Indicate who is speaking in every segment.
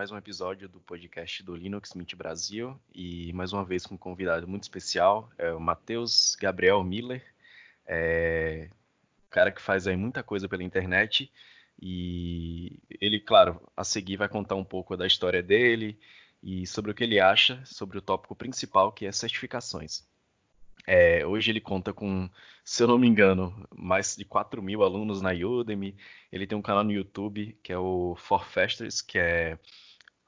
Speaker 1: mais um episódio do podcast do Linux Mint Brasil e mais uma vez com um convidado muito especial, é o Matheus Gabriel Miller, é, cara que faz aí muita coisa pela internet e ele, claro, a seguir vai contar um pouco da história dele e sobre o que ele acha sobre o tópico principal que é certificações. É, hoje ele conta com, se eu não me engano, mais de 4 mil alunos na Udemy. Ele tem um canal no YouTube que é o Forfesters, que é,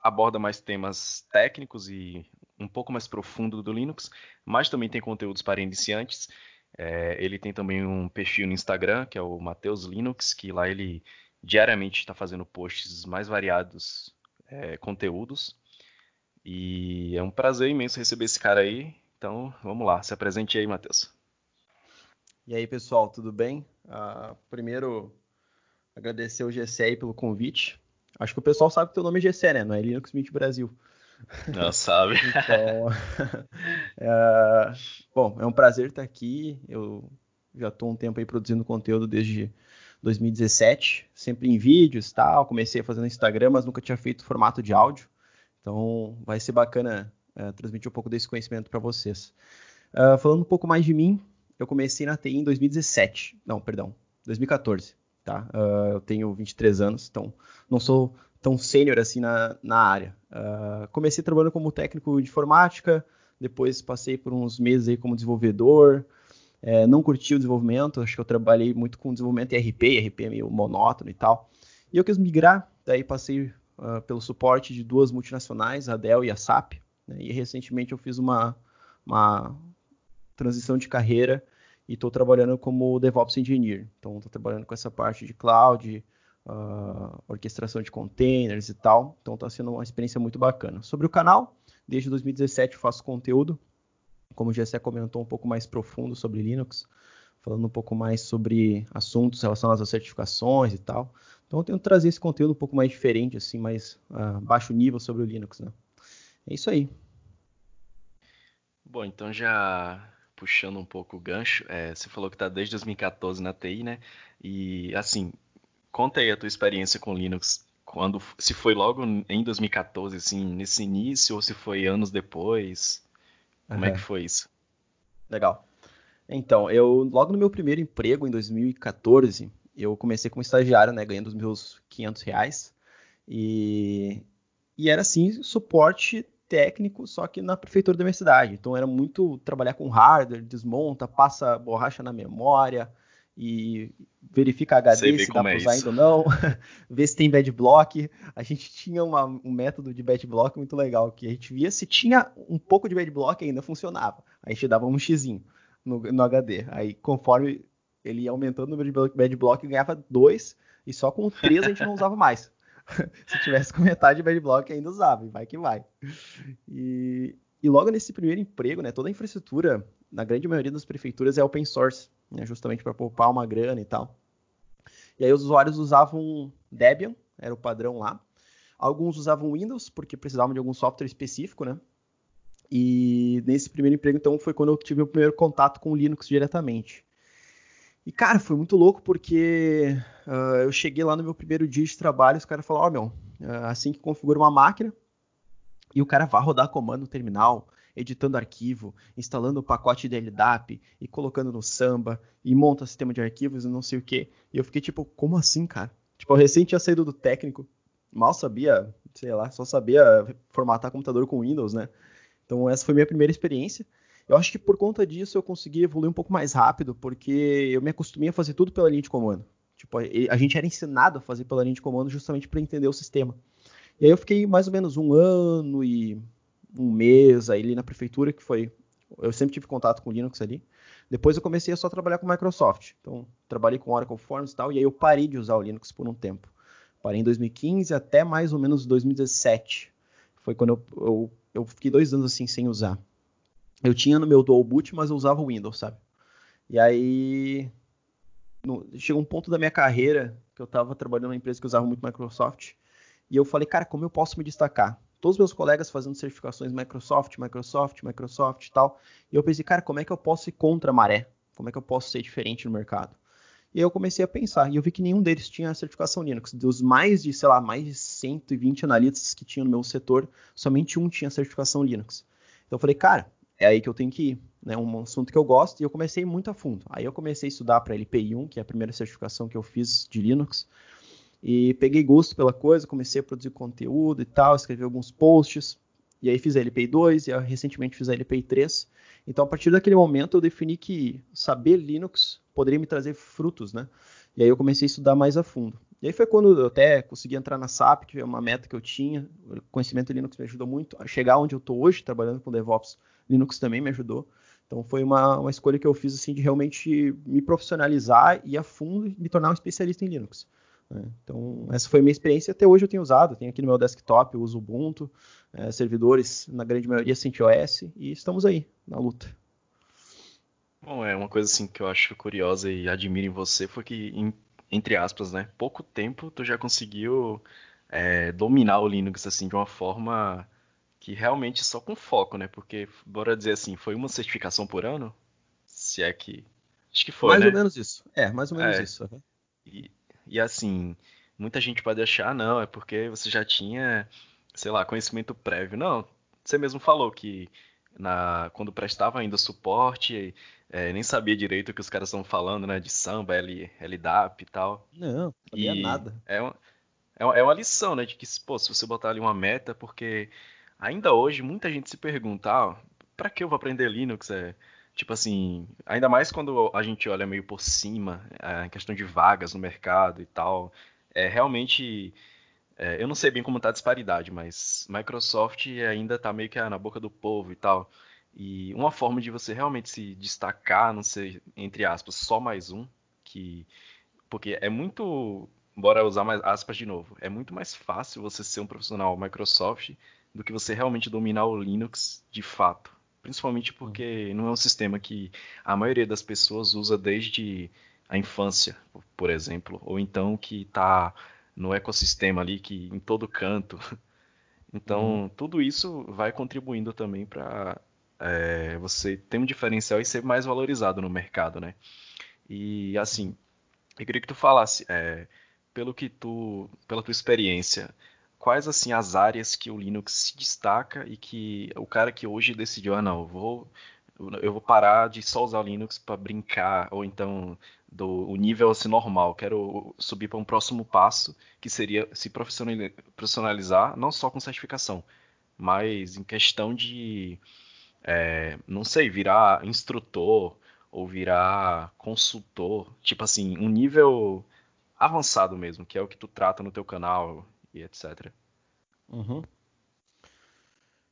Speaker 1: aborda mais temas técnicos e um pouco mais profundo do Linux, mas também tem conteúdos para iniciantes. É, ele tem também um perfil no Instagram, que é o Mateus Linux, que lá ele diariamente está fazendo posts mais variados, é, conteúdos. E é um prazer imenso receber esse cara aí. Então, vamos lá, se apresente aí, Matheus.
Speaker 2: E aí, pessoal, tudo bem? Uh, primeiro, agradecer o GC aí pelo convite. Acho que o pessoal sabe que o teu nome é GC, né? Não é Linux Mint Brasil.
Speaker 1: Não sabe.
Speaker 2: então, é, bom, é um prazer estar aqui. Eu já estou um tempo aí produzindo conteúdo desde 2017, sempre em vídeos e tal. Comecei no Instagram, mas nunca tinha feito formato de áudio. Então, vai ser bacana uh, transmitir um pouco desse conhecimento para vocês. Uh, falando um pouco mais de mim, eu comecei na TI em 2017. Não, perdão, 2014. Tá? Uh, eu tenho 23 anos, então não sou tão sênior assim na, na área. Uh, comecei trabalhando como técnico de informática, depois passei por uns meses aí como desenvolvedor. É, não curti o desenvolvimento, acho que eu trabalhei muito com desenvolvimento em RP, RP é meio monótono e tal. E eu quis migrar, daí passei uh, pelo suporte de duas multinacionais, a Dell e a SAP. Né? E recentemente eu fiz uma, uma transição de carreira e estou trabalhando como DevOps Engineer. Então, estou trabalhando com essa parte de cloud, uh, orquestração de containers e tal. Então, está sendo uma experiência muito bacana. Sobre o canal, desde 2017 faço conteúdo, como o Gessé comentou, um pouco mais profundo sobre Linux, falando um pouco mais sobre assuntos relacionados às certificações e tal. Então, eu tento trazer esse conteúdo um pouco mais diferente, assim, mais uh, baixo nível sobre o Linux, né? É isso aí.
Speaker 1: Bom, então já puxando um pouco o gancho, é, você falou que está desde 2014 na TI, né? E assim, conta aí a tua experiência com Linux. Quando, se foi logo em 2014, assim, nesse início, ou se foi anos depois? Como uhum. é que foi isso?
Speaker 2: Legal. Então, eu logo no meu primeiro emprego, em 2014, eu comecei como estagiário, né, ganhando os meus 500 reais. E, e era assim, suporte técnico, só que na prefeitura da minha cidade. Então era muito trabalhar com hardware, desmonta, passa borracha na memória e verifica HD se dá para é usar ainda ou não, ver se tem bad block. A gente tinha uma, um método de bad block muito legal, que a gente via se tinha um pouco de bad block ainda funcionava. A gente dava um xizinho no, no HD. Aí conforme ele ia aumentando o número de bad block, ganhava dois, e só com três a gente não usava mais. Se tivesse com metade de bad block, ainda usava, e vai que vai. E, e logo nesse primeiro emprego, né, toda a infraestrutura, na grande maioria das prefeituras, é open source, né, justamente para poupar uma grana e tal. E aí os usuários usavam Debian, era o padrão lá. Alguns usavam Windows, porque precisavam de algum software específico, né? E nesse primeiro emprego, então, foi quando eu tive o primeiro contato com o Linux diretamente. E, cara, foi muito louco porque uh, eu cheguei lá no meu primeiro dia de trabalho os caras falaram, ó, oh, meu, uh, assim que configura uma máquina e o cara vai rodar comando no terminal, editando arquivo, instalando o pacote de LDAP e colocando no Samba e monta sistema de arquivos e não sei o que. E eu fiquei tipo, como assim, cara? Tipo, eu recém tinha saído do técnico, mal sabia, sei lá, só sabia formatar computador com Windows, né? Então essa foi minha primeira experiência. Eu acho que por conta disso eu consegui evoluir um pouco mais rápido, porque eu me acostumei a fazer tudo pela linha de comando. Tipo, a gente era ensinado a fazer pela linha de comando justamente para entender o sistema. E aí eu fiquei mais ou menos um ano e um mês aí ali na prefeitura, que foi. Eu sempre tive contato com Linux ali. Depois eu comecei a só trabalhar com Microsoft. Então, trabalhei com Oracle Forms e tal, e aí eu parei de usar o Linux por um tempo. Parei em 2015 até mais ou menos 2017. Foi quando eu, eu, eu fiquei dois anos assim sem usar eu tinha no meu dual boot, mas eu usava o Windows, sabe? E aí no, chegou um ponto da minha carreira que eu estava trabalhando numa empresa que usava muito Microsoft e eu falei, cara, como eu posso me destacar? Todos os meus colegas fazendo certificações Microsoft, Microsoft, Microsoft e tal. E eu pensei, cara, como é que eu posso ir contra a maré? Como é que eu posso ser diferente no mercado? E aí eu comecei a pensar, e eu vi que nenhum deles tinha a certificação Linux. Dos mais de, sei lá, mais de 120 analistas que tinham no meu setor, somente um tinha certificação Linux. Então eu falei, cara, é aí que eu tenho que ir. Né, um assunto que eu gosto e eu comecei muito a fundo. Aí eu comecei a estudar para LPI 1, que é a primeira certificação que eu fiz de Linux, e peguei gosto pela coisa, comecei a produzir conteúdo e tal, escrevi alguns posts, e aí fiz a LPI 2 e recentemente fiz a LPI 3. Então a partir daquele momento eu defini que saber Linux poderia me trazer frutos, né? E aí eu comecei a estudar mais a fundo. E aí foi quando eu até consegui entrar na SAP, que é uma meta que eu tinha. O conhecimento Linux me ajudou muito a chegar onde eu estou hoje, trabalhando com DevOps. Linux também me ajudou. Então foi uma, uma escolha que eu fiz assim de realmente me profissionalizar e a fundo me tornar um especialista em Linux. Né? Então essa foi a minha experiência. Até hoje eu tenho usado. Tenho aqui no meu desktop, eu uso Ubuntu, é, servidores na grande maioria CentOS e estamos aí na luta.
Speaker 1: Bom, é uma coisa assim que eu acho curiosa e admiro em você foi que, em, entre aspas, né, pouco tempo tu já conseguiu é, dominar o Linux assim de uma forma que realmente só com foco, né? Porque, bora dizer assim, foi uma certificação por ano? Se é que. Acho que foi,
Speaker 2: mais
Speaker 1: né?
Speaker 2: ou menos isso. É, mais ou menos
Speaker 1: é.
Speaker 2: isso. Uhum.
Speaker 1: E, e assim, muita gente pode achar, não, é porque você já tinha, sei lá, conhecimento prévio. Não, você mesmo falou que na, quando prestava ainda suporte, é, nem sabia direito o que os caras estão falando, né? De samba, L, LDAP e tal.
Speaker 2: Não, sabia e nada.
Speaker 1: É uma, é uma lição, né? De que, pô, se você botar ali uma meta, porque ainda hoje muita gente se pergunta, ah, para que eu vou aprender Linux? É, tipo assim, ainda mais quando a gente olha meio por cima, a questão de vagas no mercado e tal, é realmente, é, eu não sei bem como tá a disparidade, mas Microsoft ainda tá meio que na boca do povo e tal. E uma forma de você realmente se destacar, não ser, entre aspas, só mais um, que porque é muito, bora usar mais aspas de novo, é muito mais fácil você ser um profissional Microsoft do que você realmente dominar o Linux de fato. Principalmente porque uhum. não é um sistema que a maioria das pessoas usa desde a infância, por exemplo, ou então que está no ecossistema ali, que em todo canto. Então, uhum. tudo isso vai contribuindo também para é, você ter um diferencial e ser mais valorizado no mercado, né? E assim, eu queria que tu falasse, é, pelo que tu, pela tua experiência, quais assim as áreas que o Linux se destaca e que o cara que hoje decidiu, ah não, eu vou eu vou parar de só usar o Linux para brincar ou então do o nível assim normal, quero subir para um próximo passo que seria se profissionalizar não só com certificação, mas em questão de é, não sei, virar instrutor ou virar consultor, tipo assim, um nível avançado mesmo, que é o que tu trata no teu canal, e etc.
Speaker 2: Uhum.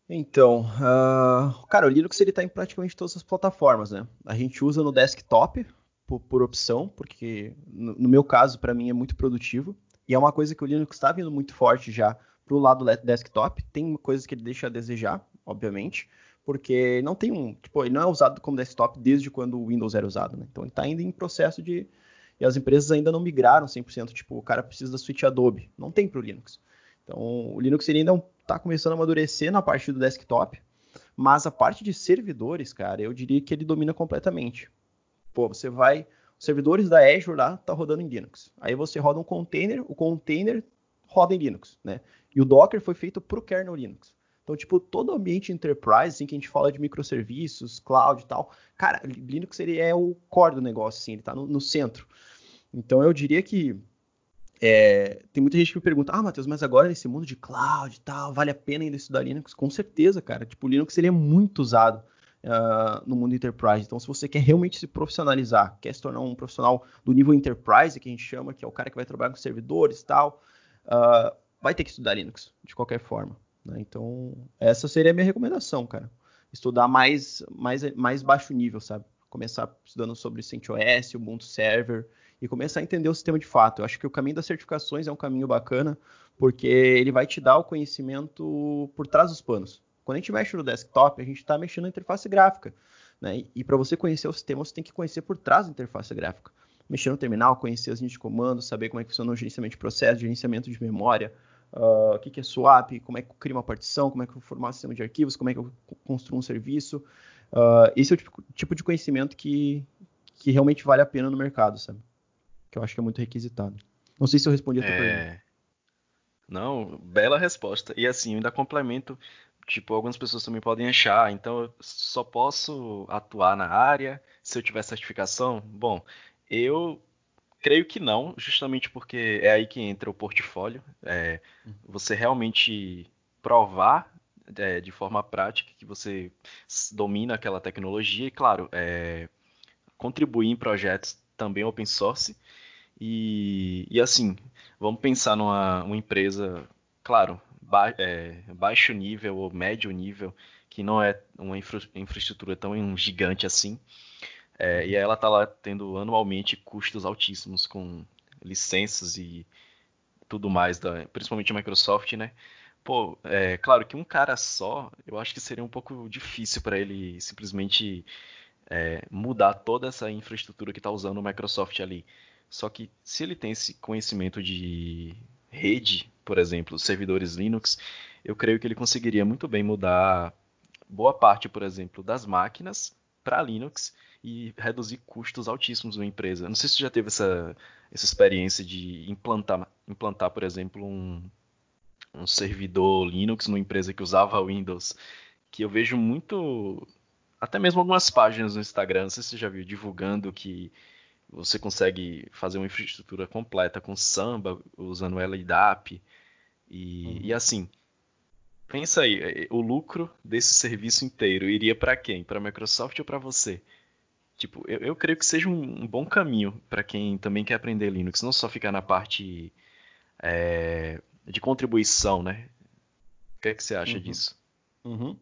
Speaker 2: Então, uh, cara, o Linux ele está em praticamente todas as plataformas, né? A gente usa no desktop por, por opção, porque no, no meu caso, para mim, é muito produtivo. E é uma coisa que o Linux está vindo muito forte já para o lado desktop. Tem coisas que ele deixa a desejar, obviamente, porque não tem um, tipo, ele não é usado como desktop desde quando o Windows era usado, né? Então ele está ainda em processo de e as empresas ainda não migraram 100%, tipo, o cara precisa da suíte Adobe, não tem para o Linux. Então, o Linux ele ainda está começando a amadurecer na parte do desktop, mas a parte de servidores, cara, eu diria que ele domina completamente. Pô, você vai, os servidores da Azure lá tá rodando em Linux. Aí você roda um container, o container roda em Linux, né? E o Docker foi feito para o kernel Linux. Então, tipo, todo ambiente enterprise, assim, que a gente fala de microserviços, cloud e tal, cara, Linux ele é o core do negócio, assim, ele está no, no, centro. Então, eu diria que é, tem muita gente que me pergunta, ah, Matheus, mas agora nesse mundo de cloud e tal, vale a pena ainda estudar Linux? Com certeza, cara. Tipo, o Linux ele é muito usado uh, no mundo enterprise. Então, se você quer realmente se profissionalizar, quer se tornar um profissional do nível enterprise, que a gente chama, que é o cara que vai trabalhar com servidores e tal, uh, vai ter que estudar Linux, de qualquer forma. Né? Então, essa seria a minha recomendação, cara. Estudar mais, mais, mais baixo nível, sabe? Começar estudando sobre CentOS, Ubuntu Server e começar a entender o sistema de fato. Eu acho que o caminho das certificações é um caminho bacana, porque ele vai te dar o conhecimento por trás dos panos. Quando a gente mexe no desktop, a gente está mexendo na interface gráfica. Né? E para você conhecer o sistema, você tem que conhecer por trás da interface gráfica. Mexer no terminal, conhecer as linhas de comando, saber como é que funciona o gerenciamento de processo, gerenciamento de memória, uh, o que, que é swap, como é que eu crio uma partição, como é que eu formato um sistema de arquivos, como é que eu construo um serviço. Uh, esse é o tipo, tipo, de conhecimento que, que realmente vale a pena no mercado, sabe? Que eu acho que é muito requisitado. Não sei se eu respondi a tua é... pergunta.
Speaker 1: Não, bela resposta. E assim, eu ainda complemento, tipo, algumas pessoas também podem achar, então eu só posso atuar na área se eu tiver certificação? Bom, eu creio que não, justamente porque é aí que entra o portfólio. É, você realmente provar é, de forma prática que você domina aquela tecnologia e, claro, é, contribuir em projetos também open source. E, e assim, vamos pensar numa uma empresa, claro, ba é, baixo nível ou médio nível, que não é uma infra infraestrutura tão gigante assim. É, e ela está lá tendo anualmente custos altíssimos com licenças e tudo mais, da, principalmente a Microsoft, né? Pô, é claro que um cara só, eu acho que seria um pouco difícil para ele simplesmente é, mudar toda essa infraestrutura que está usando o Microsoft ali. Só que se ele tem esse conhecimento de rede, por exemplo, servidores Linux, eu creio que ele conseguiria muito bem mudar boa parte, por exemplo, das máquinas para Linux e reduzir custos altíssimos da empresa. Não sei se você já teve essa, essa experiência de implantar, implantar por exemplo, um, um servidor Linux numa empresa que usava Windows, que eu vejo muito, até mesmo algumas páginas no Instagram, não sei se você já viu, divulgando que você consegue fazer uma infraestrutura completa com Samba, usando LDAP, e, uhum. e assim, pensa aí, é, o lucro desse serviço inteiro iria para quem? Para a Microsoft ou para você? Tipo, eu, eu, creio que seja um, um bom caminho para quem também quer aprender Linux, não só ficar na parte é, de contribuição, né? O que, é que você acha
Speaker 2: uhum.
Speaker 1: disso?
Speaker 2: Uhum.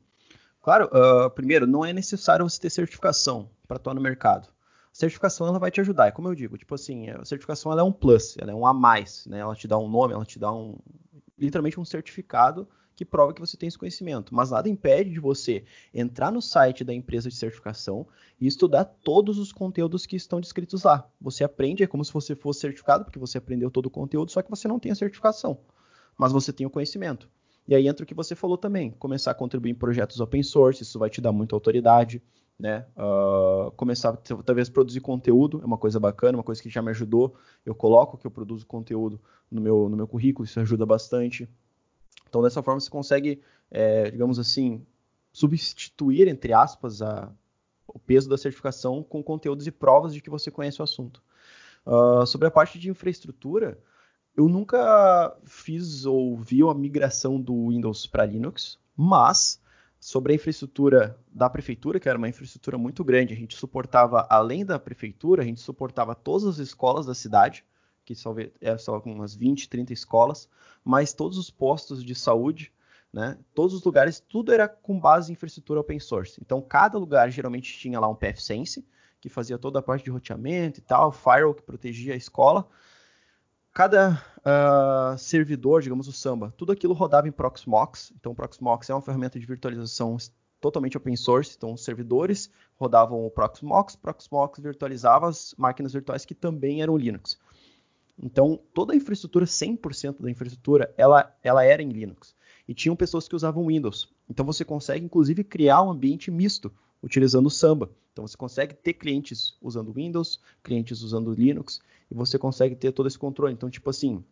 Speaker 2: Claro, uh, primeiro, não é necessário você ter certificação para atuar no mercado. A certificação ela vai te ajudar, é como eu digo, tipo assim, a certificação ela é um plus, ela é um a mais, né? Ela te dá um nome, ela te dá um literalmente um certificado que prova que você tem esse conhecimento. Mas nada impede de você entrar no site da empresa de certificação e estudar todos os conteúdos que estão descritos lá. Você aprende, é como se você fosse certificado, porque você aprendeu todo o conteúdo, só que você não tem a certificação. Mas você tem o conhecimento. E aí entra o que você falou também, começar a contribuir em projetos open source, isso vai te dar muita autoridade, né? Uh, começar talvez produzir conteúdo é uma coisa bacana, uma coisa que já me ajudou. Eu coloco que eu produzo conteúdo no meu, no meu currículo, isso ajuda bastante. Então, dessa forma, você consegue, é, digamos assim, substituir, entre aspas, a, o peso da certificação com conteúdos e provas de que você conhece o assunto. Uh, sobre a parte de infraestrutura, eu nunca fiz ou vi a migração do Windows para Linux, mas sobre a infraestrutura da prefeitura, que era uma infraestrutura muito grande, a gente suportava, além da prefeitura, a gente suportava todas as escolas da cidade, que só, é só umas 20, 30 escolas, mas todos os postos de saúde, né, todos os lugares, tudo era com base em infraestrutura open source. Então, cada lugar geralmente tinha lá um PFSense, que fazia toda a parte de roteamento e tal, firewall que protegia a escola. Cada uh, servidor, digamos o Samba, tudo aquilo rodava em Proxmox. Então, Proxmox é uma ferramenta de virtualização totalmente open source. Então, os servidores rodavam o Proxmox, Proxmox virtualizava as máquinas virtuais que também eram Linux. Então, toda a infraestrutura, 100% da infraestrutura, ela, ela era em Linux. E tinham pessoas que usavam Windows. Então, você consegue, inclusive, criar um ambiente misto utilizando o Samba. Então, você consegue ter clientes usando Windows, clientes usando Linux, e você consegue ter todo esse controle. Então, tipo assim,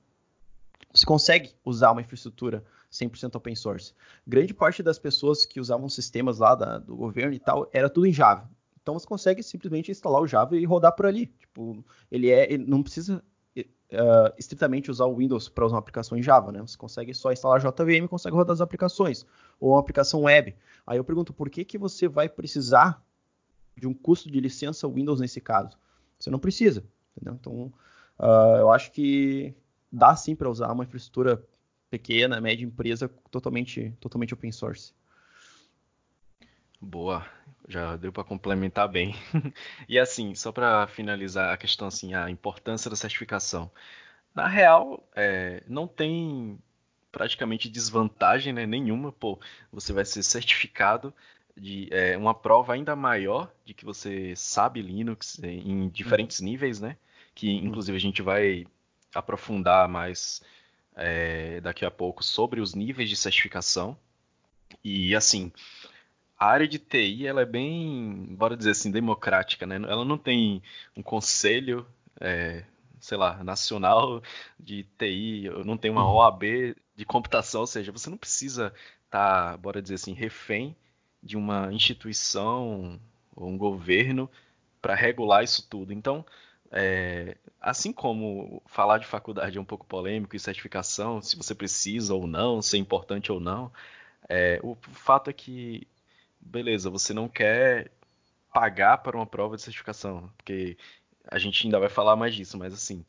Speaker 2: você consegue usar uma infraestrutura 100% open source. Grande parte das pessoas que usavam sistemas lá da, do governo e tal, era tudo em Java. Então você consegue simplesmente instalar o Java e rodar por ali. Tipo, ele é, ele não precisa uh, estritamente usar o Windows para usar uma aplicação em Java, né? Você consegue só instalar JVM e consegue rodar as aplicações, ou uma aplicação web. Aí eu pergunto, por que, que você vai precisar de um custo de licença Windows nesse caso? Você não precisa, entendeu? Então, uh, eu acho que dá sim para usar uma infraestrutura pequena, média empresa, totalmente, totalmente open source.
Speaker 1: Boa, já deu para complementar bem. e assim, só para finalizar a questão assim, a importância da certificação. Na real, é, não tem praticamente desvantagem né, nenhuma, pô, você vai ser certificado de é, uma prova ainda maior de que você sabe Linux em diferentes uhum. níveis, né? Que inclusive a gente vai aprofundar mais é, daqui a pouco sobre os níveis de certificação. E assim, a área de TI ela é bem, bora dizer assim, democrática, né? Ela não tem um conselho é, sei lá, nacional de TI, não tenho uma OAB de computação, ou seja, você não precisa estar, tá, bora dizer assim, refém de uma instituição ou um governo para regular isso tudo. Então, é, assim como falar de faculdade é um pouco polêmico e certificação, se você precisa ou não, se é importante ou não, é, o fato é que, beleza, você não quer pagar para uma prova de certificação, porque a gente ainda vai falar mais disso, mas assim,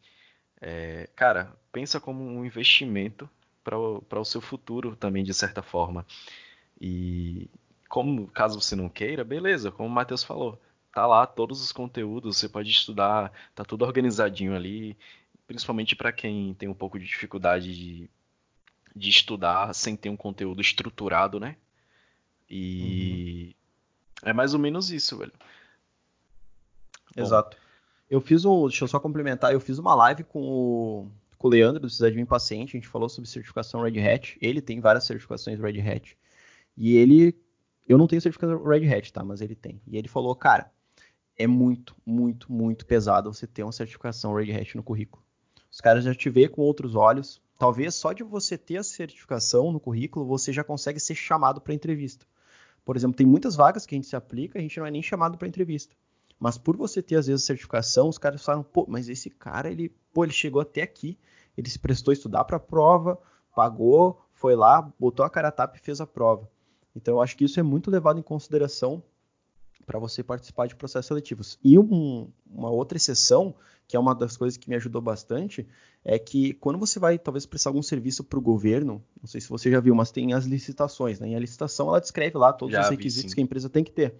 Speaker 1: é, cara, pensa como um investimento para o seu futuro também, de certa forma. E como caso você não queira, beleza, como o Matheus falou, tá lá todos os conteúdos, você pode estudar, tá tudo organizadinho ali, principalmente para quem tem um pouco de dificuldade de, de estudar sem ter um conteúdo estruturado, né? E uhum. é mais ou menos isso, velho.
Speaker 2: Exato. Bom, eu fiz um. Deixa eu só complementar. Eu fiz uma live com o, com o Leandro do Cidade Vim Paciente. A gente falou sobre certificação Red Hat. Ele tem várias certificações Red Hat. E ele. Eu não tenho certificação Red Hat, tá? Mas ele tem. E ele falou, cara, é muito, muito, muito pesado você ter uma certificação Red Hat no currículo. Os caras já te vê com outros olhos. Talvez só de você ter a certificação no currículo, você já consegue ser chamado para entrevista. Por exemplo, tem muitas vagas que a gente se aplica, a gente não é nem chamado para entrevista. Mas por você ter, às vezes, certificação, os caras falam, pô, mas esse cara, ele, pô, ele chegou até aqui, ele se prestou a estudar para a prova, pagou, foi lá, botou a cara a tapa e fez a prova. Então, eu acho que isso é muito levado em consideração para você participar de processos seletivos. E um, uma outra exceção, que é uma das coisas que me ajudou bastante, é que quando você vai talvez prestar algum serviço para o governo, não sei se você já viu, mas tem as licitações, né? E a licitação ela descreve lá todos já os requisitos vi, que a empresa tem que ter.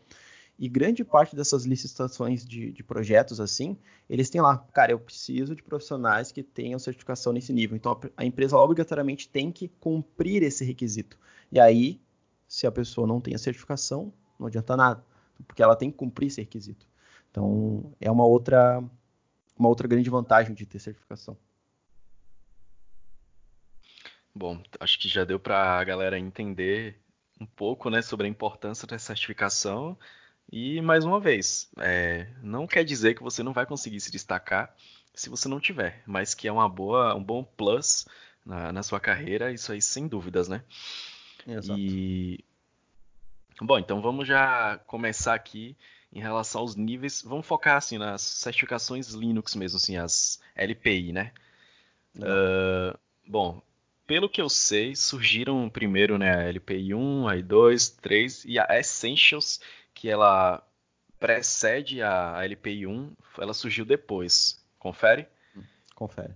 Speaker 2: E grande parte dessas licitações de, de, projetos assim, eles têm lá, cara, eu preciso de profissionais que tenham certificação nesse nível. Então a, a empresa obrigatoriamente tem que cumprir esse requisito. E aí, se a pessoa não tem a certificação, não adianta nada, porque ela tem que cumprir esse requisito. Então é uma outra, uma outra grande vantagem de ter certificação.
Speaker 1: Bom, acho que já deu para a galera entender um pouco né, sobre a importância da certificação e mais uma vez, é, não quer dizer que você não vai conseguir se destacar se você não tiver, mas que é uma boa, um bom plus na, na sua carreira, isso aí sem dúvidas, né? Exato. E bom, então vamos já começar aqui em relação aos níveis. Vamos focar assim nas certificações Linux mesmo, assim, as LPI, né? Uh, bom, pelo que eu sei, surgiram primeiro né, a LPI 1, a I2, 3 e a Essentials, que ela precede a, LPI 1, ela surgiu depois. Confere?
Speaker 2: Confere.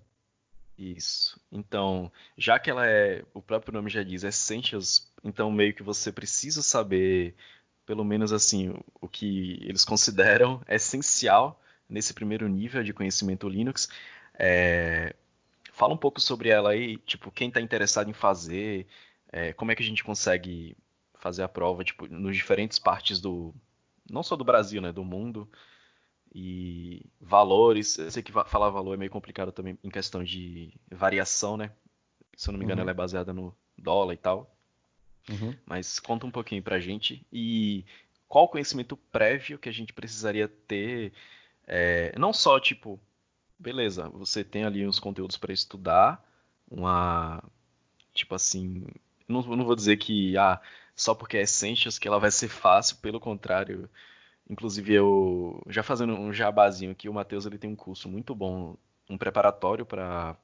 Speaker 1: Isso. Então, já que ela é, o próprio nome já diz, Essentials, então meio que você precisa saber, pelo menos assim, o que eles consideram essencial nesse primeiro nível de conhecimento Linux. É, fala um pouco sobre ela aí, tipo, quem está interessado em fazer, é, como é que a gente consegue fazer a prova, tipo, nos diferentes partes do. Não só do Brasil, né? Do mundo. E valores. Eu sei que falar valor é meio complicado também em questão de variação, né? Se eu não me engano, uhum. ela é baseada no dólar e tal. Uhum. Mas conta um pouquinho pra gente. E qual conhecimento prévio que a gente precisaria ter? É, não só, tipo, beleza, você tem ali uns conteúdos para estudar, uma. Tipo assim. Não, não vou dizer que ah, só porque é Essentials que ela vai ser fácil, pelo contrário. Inclusive, eu já fazendo um jabazinho aqui, o Matheus ele tem um curso muito bom, um preparatório para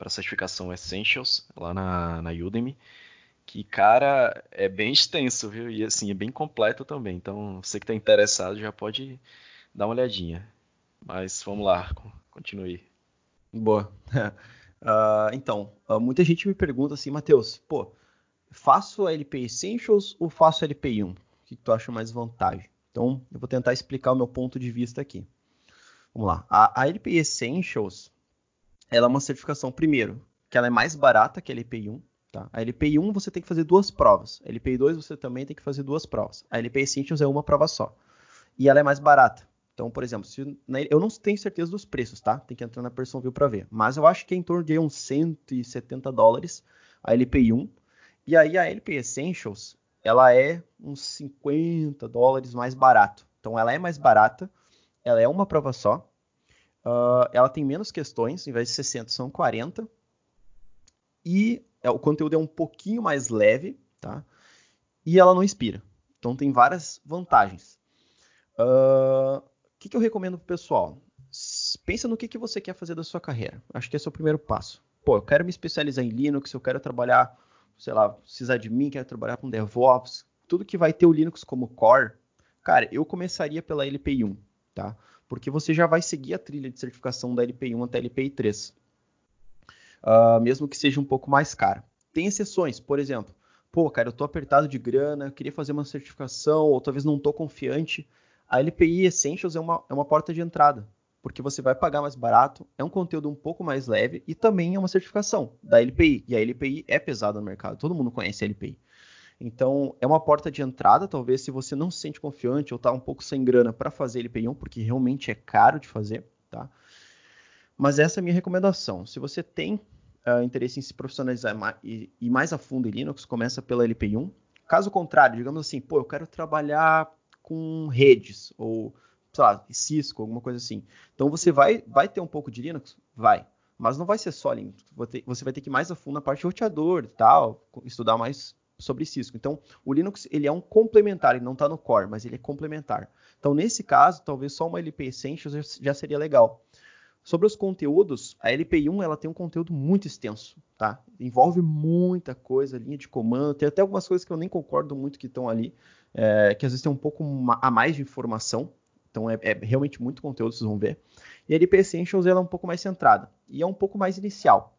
Speaker 1: para certificação Essentials lá na, na Udemy, que cara é bem extenso, viu? E assim é bem completo também. Então, você que está interessado já pode dar uma olhadinha. Mas vamos lá, continue.
Speaker 2: Boa. uh, então, uh, muita gente me pergunta assim, Matheus, pô, faço a LP Essentials ou faço a LP1? O que, tu acha mais vantagem? Então, eu vou tentar explicar o meu ponto de vista aqui. Vamos lá. A, a LP Essentials, ela é uma certificação, primeiro, que ela é mais barata que a LPI1. Tá? A LPI1 você tem que fazer duas provas. A LPI2 você também tem que fazer duas provas. A LP Essentials é uma prova só. E ela é mais barata. Então, por exemplo, se, eu não tenho certeza dos preços, tá? Tem que entrar na Personview para ver. Mas eu acho que é em torno de uns 170 dólares a LPI1 e aí a LP Essentials, ela é uns 50 dólares mais barato. Então ela é mais barata, ela é uma prova só. Uh, ela tem menos questões, em vez de 60 são 40. E é, o conteúdo é um pouquinho mais leve, tá? E ela não inspira. Então tem várias vantagens. O uh, que, que, eu recomendo pro pessoal? Pensa no que, que você quer fazer da sua carreira. Acho que esse é o primeiro passo. Pô, eu quero me especializar em Linux, eu quero trabalhar, sei lá, precisar de mim, quero trabalhar com DevOps, tudo que vai ter o Linux como core. Cara, eu começaria pela LPI1, tá? Porque você já vai seguir a trilha de certificação da LPI1 até a LPI3. Uh, mesmo que seja um pouco mais cara. Tem exceções, por exemplo, pô, cara, eu tô apertado de grana, queria fazer uma certificação, ou talvez não tô confiante. A LPI Essentials é uma, é uma porta de entrada, porque você vai pagar mais barato, é um conteúdo um pouco mais leve e também é uma certificação da LPI. E a LPI é pesada no mercado, todo mundo conhece a LPI. Então, é uma porta de entrada, talvez, se você não se sente confiante ou está um pouco sem grana para fazer LPI1, porque realmente é caro de fazer, tá? Mas essa é a minha recomendação. Se você tem uh, interesse em se profissionalizar e, e mais a fundo em Linux, começa pela LP1. Caso contrário, digamos assim, pô, eu quero trabalhar com redes, ou, sei lá, Cisco, alguma coisa assim. Então você vai, vai ter um pouco de Linux? Vai. Mas não vai ser só Linux. Você vai ter que ir mais a fundo na parte de roteador e tal, estudar mais sobre Cisco. Então, o Linux ele é um complementar, ele não está no core, mas ele é complementar. Então, nesse caso, talvez só uma LP Essentials já seria legal. Sobre os conteúdos, a LPI1 ela tem um conteúdo muito extenso, tá? Envolve muita coisa, linha de comando, tem até algumas coisas que eu nem concordo muito que estão ali, é, que às vezes tem um pouco a mais de informação, então é, é, realmente muito conteúdo, vocês vão ver. E a LP Essentials ela é um pouco mais centrada e é um pouco mais inicial.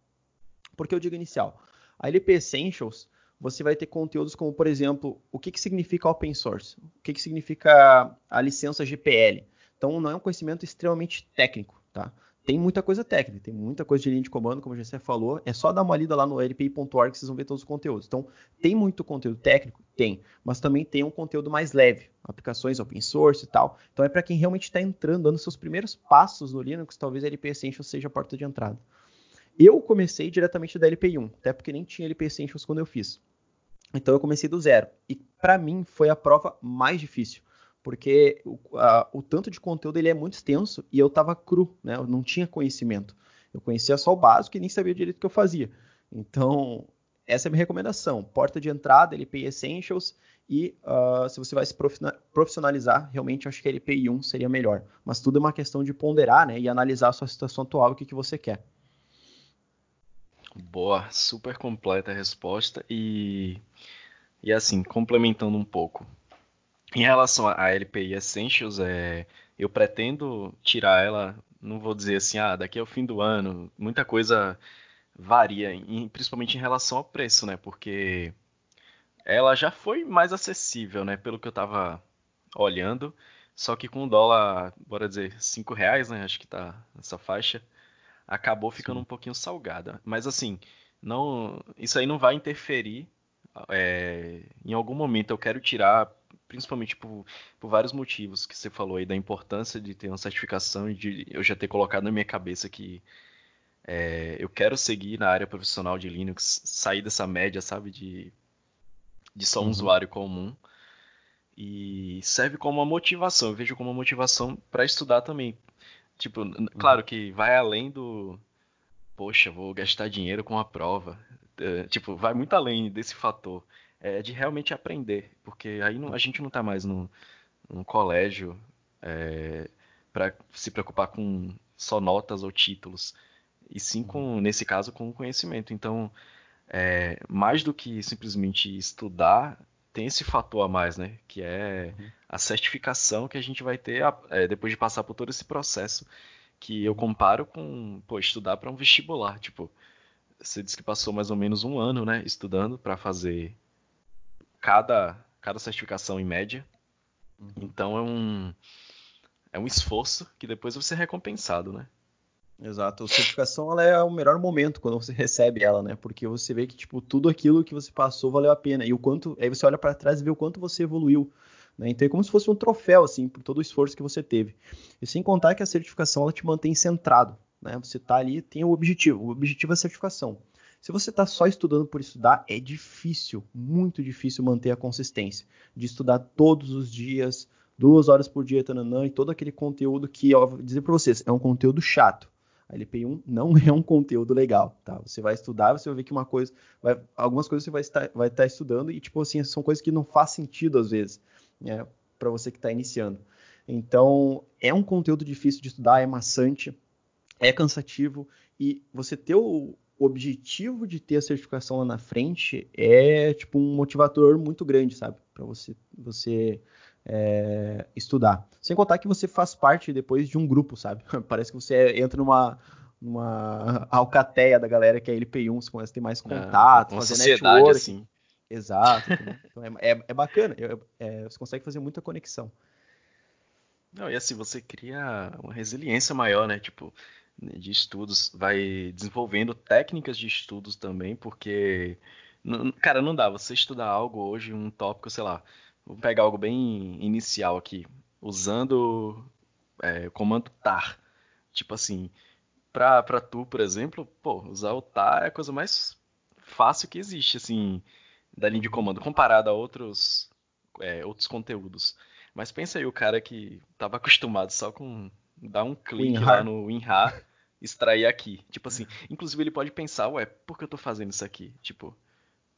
Speaker 2: Por que eu digo inicial? A LP Essentials você vai ter conteúdos como, por exemplo, o que, que significa open source, o que, que significa a licença GPL. Então, não é um conhecimento extremamente técnico, tá? Tem muita coisa técnica, tem muita coisa de linha de comando, como você falou. É só dar uma lida lá no lpi.org que vocês vão ver todos os conteúdos. Então, tem muito conteúdo técnico? Tem. Mas também tem um conteúdo mais leve. Aplicações open source e tal. Então, é para quem realmente está entrando, dando seus primeiros passos no Linux, talvez a LP Essentials seja a porta de entrada. Eu comecei diretamente da LP1, até porque nem tinha LP Essentials quando eu fiz. Então, eu comecei do zero. E, para mim, foi a prova mais difícil porque o, a, o tanto de conteúdo ele é muito extenso e eu estava cru, né? Eu não tinha conhecimento. Eu conhecia só o básico e nem sabia direito o que eu fazia. Então, essa é a minha recomendação. Porta de entrada, LPI Essentials e uh, se você vai se profissionalizar, realmente acho que LPI 1 seria melhor. Mas tudo é uma questão de ponderar né, e analisar a sua situação atual e o que, que você quer.
Speaker 1: Boa, super completa a resposta e, e assim, complementando um pouco. Em relação à LPI Essentials, é, eu pretendo tirar ela, não vou dizer assim, ah, daqui ao fim do ano, muita coisa varia, em, principalmente em relação ao preço, né? Porque ela já foi mais acessível, né? Pelo que eu tava olhando, só que com o dólar, bora dizer, 5 reais, né? Acho que tá nessa faixa, acabou ficando Sim. um pouquinho salgada. Mas assim, não, isso aí não vai interferir. É, em algum momento eu quero tirar principalmente por, por, vários motivos que você falou aí da importância de ter uma certificação e de eu já ter colocado na minha cabeça que é, eu quero seguir na área profissional de Linux, sair dessa média, sabe, de, de só um uhum. usuário comum. E serve como uma motivação, eu vejo como uma motivação para estudar também. Tipo, uhum. claro que vai além do, poxa, vou gastar dinheiro com a prova. É, tipo, vai muito além desse fator é de realmente aprender, porque aí não, a gente não está mais no colégio é, para se preocupar com só notas ou títulos, e sim com, uhum. nesse caso, com o conhecimento. Então, é, mais do que simplesmente estudar, tem esse fator a mais, né? Que é uhum. a certificação que a gente vai ter é, depois de passar por todo esse processo, que eu comparo com, pô, estudar para um vestibular. Tipo, você disse que passou mais ou menos um ano, né, estudando para fazer cada, cada certificação em média. Uhum. Então é um, é um esforço que depois vai ser recompensado, né?
Speaker 2: Exato. A certificação ela é o melhor momento quando você recebe ela, né? Porque você vê que tipo tudo aquilo que você passou valeu a pena e o quanto aí você olha para trás e vê o quanto você evoluiu. Né? Então é como se fosse um troféu assim por todo o esforço que você teve. E sem contar que a certificação ela te mantém centrado, né? Você tá ali tem o objetivo. O objetivo é a certificação. Se você está só estudando por estudar, é difícil, muito difícil manter a consistência de estudar todos os dias, duas horas por dia, tananã, e todo aquele conteúdo que, ó, vou dizer para vocês, é um conteúdo chato. A LPI1 não é um conteúdo legal, tá? Você vai estudar, você vai ver que uma coisa, vai, algumas coisas você vai estar, vai estar estudando e tipo assim são coisas que não faz sentido às vezes, né? Para você que está iniciando. Então é um conteúdo difícil de estudar, é maçante, é cansativo e você ter o, o objetivo de ter a certificação lá na frente é tipo um motivador muito grande, sabe? Para você você é, estudar. Sem contar que você faz parte depois de um grupo, sabe? Parece que você entra numa, numa alcateia da galera que é LP1, você começa a ter mais é, contato,
Speaker 1: é, fazer sociedade network. assim.
Speaker 2: Exato. então é, é, é bacana, é, você consegue fazer muita conexão.
Speaker 1: Não, e assim, você cria uma resiliência maior, né? Tipo, de estudos, vai desenvolvendo técnicas de estudos também, porque, cara, não dá você estudar algo hoje, um tópico, sei lá, Vou pegar algo bem inicial aqui, usando é, o comando tar. Tipo assim, pra, pra tu, por exemplo, pô, usar o tar é a coisa mais fácil que existe, assim, da linha de comando, comparado a outros, é, outros conteúdos. Mas pensa aí o cara que estava acostumado só com dar um clique WinRAR. lá no WinRAR, extrair aqui. Tipo assim, inclusive ele pode pensar, ué, por que eu tô fazendo isso aqui? Tipo,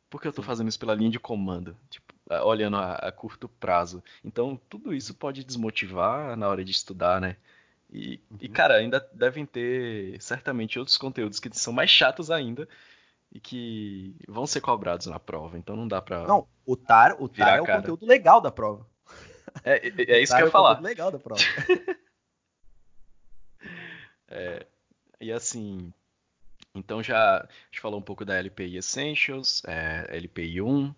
Speaker 1: por que eu tô fazendo isso pela linha de comando? Tipo, olhando a, a, curto prazo. Então, tudo isso pode desmotivar na hora de estudar, né? E, uhum. e, cara, ainda devem ter certamente outros conteúdos que são mais chatos ainda e que vão ser cobrados na prova. Então não dá pra.
Speaker 2: Não, o TAR, o TAR é o conteúdo legal da prova.
Speaker 1: É, é, é isso que eu ia é falar.
Speaker 2: legal da prova.
Speaker 1: é, e assim, então já a gente falou um pouco da LPI Essentials, é, LPI 1.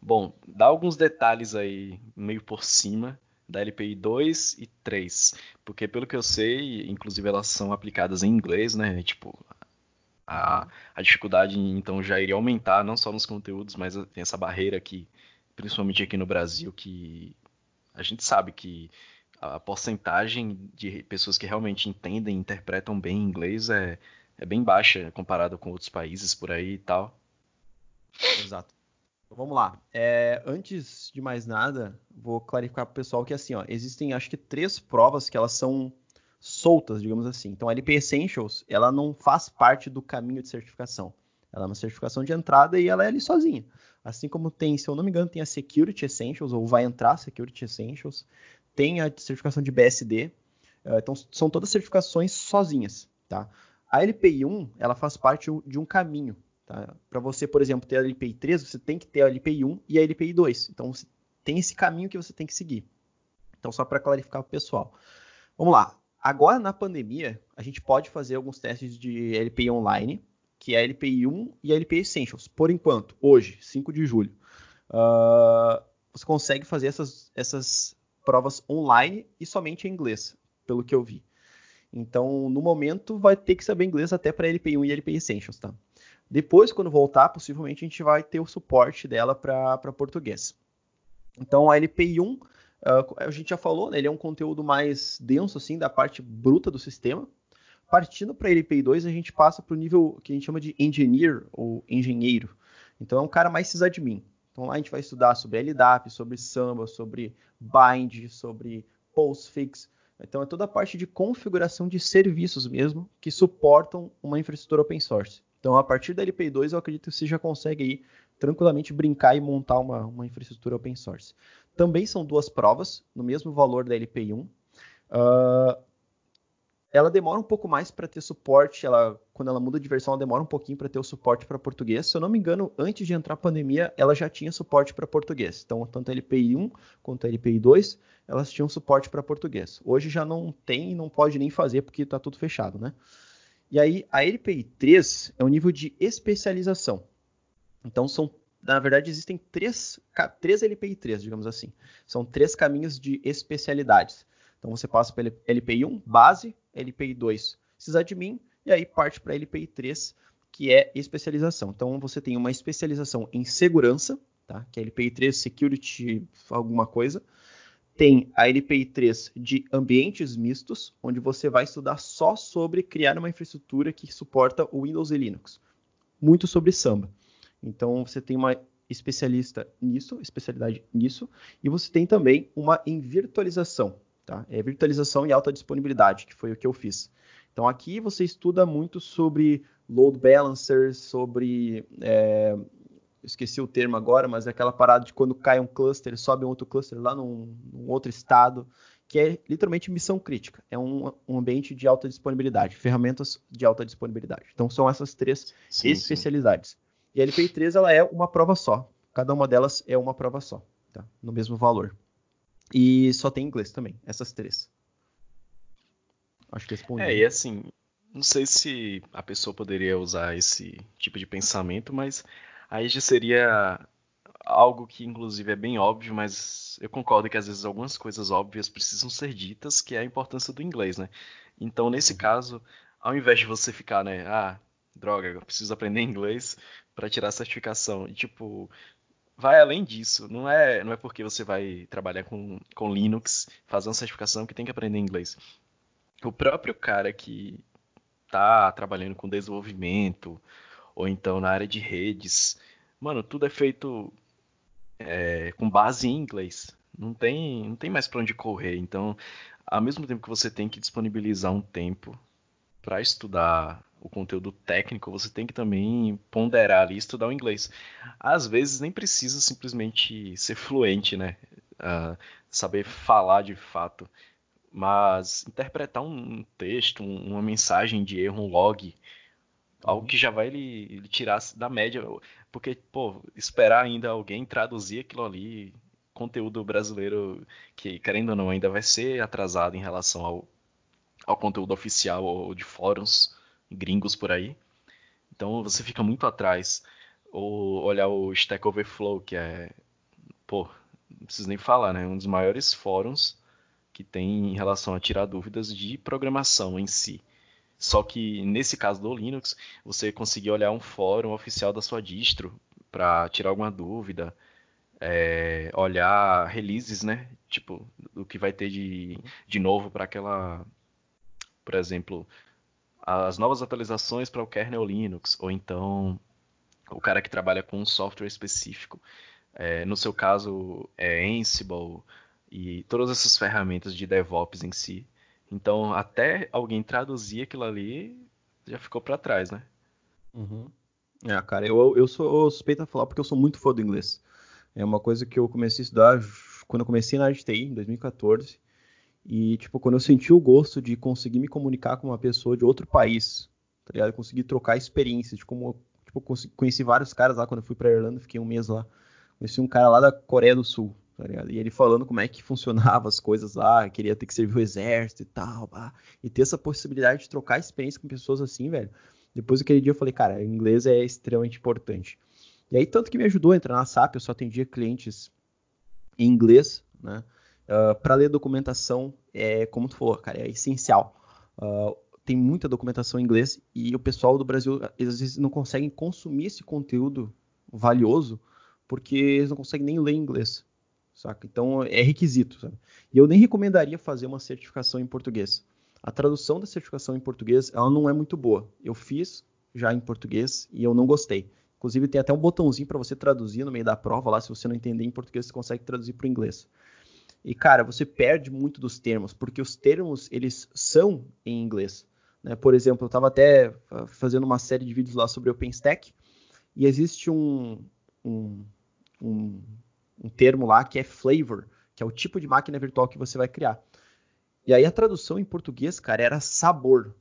Speaker 1: Bom, dá alguns detalhes aí meio por cima da LPI 2 e 3, porque pelo que eu sei, inclusive elas são aplicadas em inglês, né? Tipo, a, a dificuldade então já iria aumentar, não só nos conteúdos, mas tem essa barreira aqui, principalmente aqui no Brasil, que a gente sabe que a porcentagem de pessoas que realmente entendem e interpretam bem inglês é, é bem baixa comparado com outros países por aí e tal.
Speaker 2: Exato. Então, vamos lá. É, antes de mais nada, vou clarificar para o pessoal que assim, ó, existem acho que três provas que elas são soltas, digamos assim. Então a LP Essentials, ela não faz parte do caminho de certificação. Ela é uma certificação de entrada e ela é ali sozinha. Assim como tem, se eu não me engano, tem a Security Essentials, ou vai entrar Security Essentials, tem a certificação de BSD. É, então são todas certificações sozinhas, tá? A LPI 1, ela faz parte de um caminho. Tá? Para você, por exemplo, ter a LPI 3, você tem que ter a LPI 1 e a LPI 2. Então, tem esse caminho que você tem que seguir. Então, só para clarificar para o pessoal. Vamos lá. Agora, na pandemia, a gente pode fazer alguns testes de LPI online, que é a LPI 1 e a LPI Essentials. Por enquanto, hoje, 5 de julho, uh, você consegue fazer essas, essas provas online e somente em inglês, pelo que eu vi. Então, no momento, vai ter que saber inglês até para LP1 e LP Essentials, tá? Depois, quando voltar, possivelmente a gente vai ter o suporte dela para português. Então, a LPI1, uh, ah, a gente já falou, né, ele é um conteúdo mais denso, assim, da parte bruta do sistema. Partindo para a LPI2, a gente passa para o nível que a gente chama de engineer ou engenheiro. Então, é um cara mais sysadmin. Então, lá a gente vai estudar sobre LDAP, sobre Samba, sobre Bind, sobre Postfix, então é toda a parte de configuração de serviços mesmo que suportam uma infraestrutura open source. Então a partir da LPI2 eu acredito que você já consegue aí tranquilamente brincar e montar uma, uma infraestrutura open source. Também são duas provas no mesmo valor da LPI1. Uh, ela demora um pouco mais para ter suporte, ela, quando ela muda de versão, ela demora um pouquinho para ter o suporte para português. Se eu não me engano, antes de entrar a pandemia, ela já tinha suporte para português. Então, tanto a LPI 1 quanto a LPI 2, elas tinham suporte para português. Hoje já não tem e não pode nem fazer porque está tudo fechado, né? E aí, a LPI 3 é o nível de especialização. Então, são na verdade, existem três, três LPI 3, digamos assim. São três caminhos de especialidades. Então você passa pela LPI 1, base, LPI 2, sysadmin, e aí parte para LPI 3, que é especialização. Então você tem uma especialização em segurança, tá? que é LPI 3 Security alguma coisa. Tem a LPI 3 de ambientes mistos, onde você vai estudar só sobre criar uma infraestrutura que suporta o Windows e Linux. Muito sobre Samba. Então você tem uma especialista nisso, especialidade nisso, e você tem também uma em virtualização, tá? É virtualização e alta disponibilidade, que foi o que eu fiz. Então aqui você estuda muito sobre load balancers, sobre é, esqueci o termo agora, mas é aquela parada de quando cai um cluster, sobe um outro cluster lá num, num outro estado, que é literalmente missão crítica. É um, um, ambiente de alta disponibilidade, ferramentas de alta disponibilidade. Então são essas três sim, especialidades. Sim. E a LPI 3 ela é uma prova só. Cada uma delas é uma prova só, tá? No mesmo valor. E só tem inglês também, essas três.
Speaker 1: Acho que respondi. É, e assim, não sei se a pessoa poderia usar esse tipo de pensamento, mas aí já seria algo que inclusive é bem óbvio, mas eu concordo que às vezes algumas coisas óbvias precisam ser ditas, que é a importância do inglês, né? Então, nesse uhum. caso, ao invés de você ficar, né, ah, droga, eu preciso aprender inglês para tirar a certificação, e tipo, vai além disso, não é, não é porque você vai trabalhar com, com Linux, fazer uma certificação que tem que aprender inglês. O próprio cara que tá trabalhando com desenvolvimento, ou então na área de redes, mano, tudo é feito é, com base em inglês. Não tem, não tem mais para onde correr. Então, ao mesmo tempo que você tem que disponibilizar um tempo para estudar o conteúdo técnico, você tem que também ponderar ali e estudar o inglês. Às vezes nem precisa simplesmente ser fluente, né? Uh, saber falar de fato. Mas interpretar um texto, uma mensagem de erro, um log, algo que já vai lhe tirar da média. Porque, pô, esperar ainda alguém traduzir aquilo ali, conteúdo brasileiro, que querendo ou não, ainda vai ser atrasado em relação ao, ao conteúdo oficial ou de fóruns gringos por aí. Então você fica muito atrás. Ou olhar o Stack Overflow, que é, pô, não preciso nem falar, né? Um dos maiores fóruns que tem em relação a tirar dúvidas de programação em si. Só que nesse caso do Linux, você conseguir olhar um fórum oficial da sua distro para tirar alguma dúvida, é, olhar releases, né? Tipo, o que vai ter de, de novo para aquela, por exemplo, as novas atualizações para o kernel Linux, ou então o cara que trabalha com um software específico. É, no seu caso, é Ansible e todas essas ferramentas de DevOps em si. Então, até alguém traduzir aquilo ali, já ficou para trás, né?
Speaker 2: Uhum. É, cara, eu, eu sou suspeito a falar porque eu sou muito fã do inglês. É uma coisa que eu comecei a estudar quando eu comecei na área de TI, em 2014. E, tipo, quando eu senti o gosto de conseguir me comunicar com uma pessoa de outro país, tá ligado? Conseguir trocar experiências, como, tipo, conheci vários caras lá quando eu fui pra Irlanda, fiquei um mês lá. Conheci um cara lá da Coreia do Sul, tá ligado? E ele falando como é que funcionava as coisas lá, queria ter que servir o exército e tal, e ter essa possibilidade de trocar experiência com pessoas assim, velho. Depois daquele dia eu falei, cara, inglês é extremamente importante. E aí, tanto que me ajudou a entrar na SAP, eu só atendia clientes em inglês, né? Uh, ah, para ler documentação, é, como tu falou, cara, é essencial. Uh, tem muita documentação em inglês e o pessoal do Brasil, às vezes, não conseguem consumir esse conteúdo valioso porque eles não conseguem nem ler inglês saca? Então é requisito, sabe? E eu nem recomendaria fazer uma certificação em português. A tradução da certificação em português, ela não é muito boa. Eu fiz já em português e eu não gostei. Inclusive tem até um botãozinho para você traduzir no meio da prova lá, se você não entender em português, você consegue traduzir para o inglês. E cara, você perde muito dos termos, porque os termos eles são em inglês. Né? Por exemplo, eu estava até fazendo uma série de vídeos lá sobre OpenStack e existe um, um, um um termo lá que é flavor, que é o tipo de máquina virtual que você vai criar. E aí a tradução em português, cara, era sabor.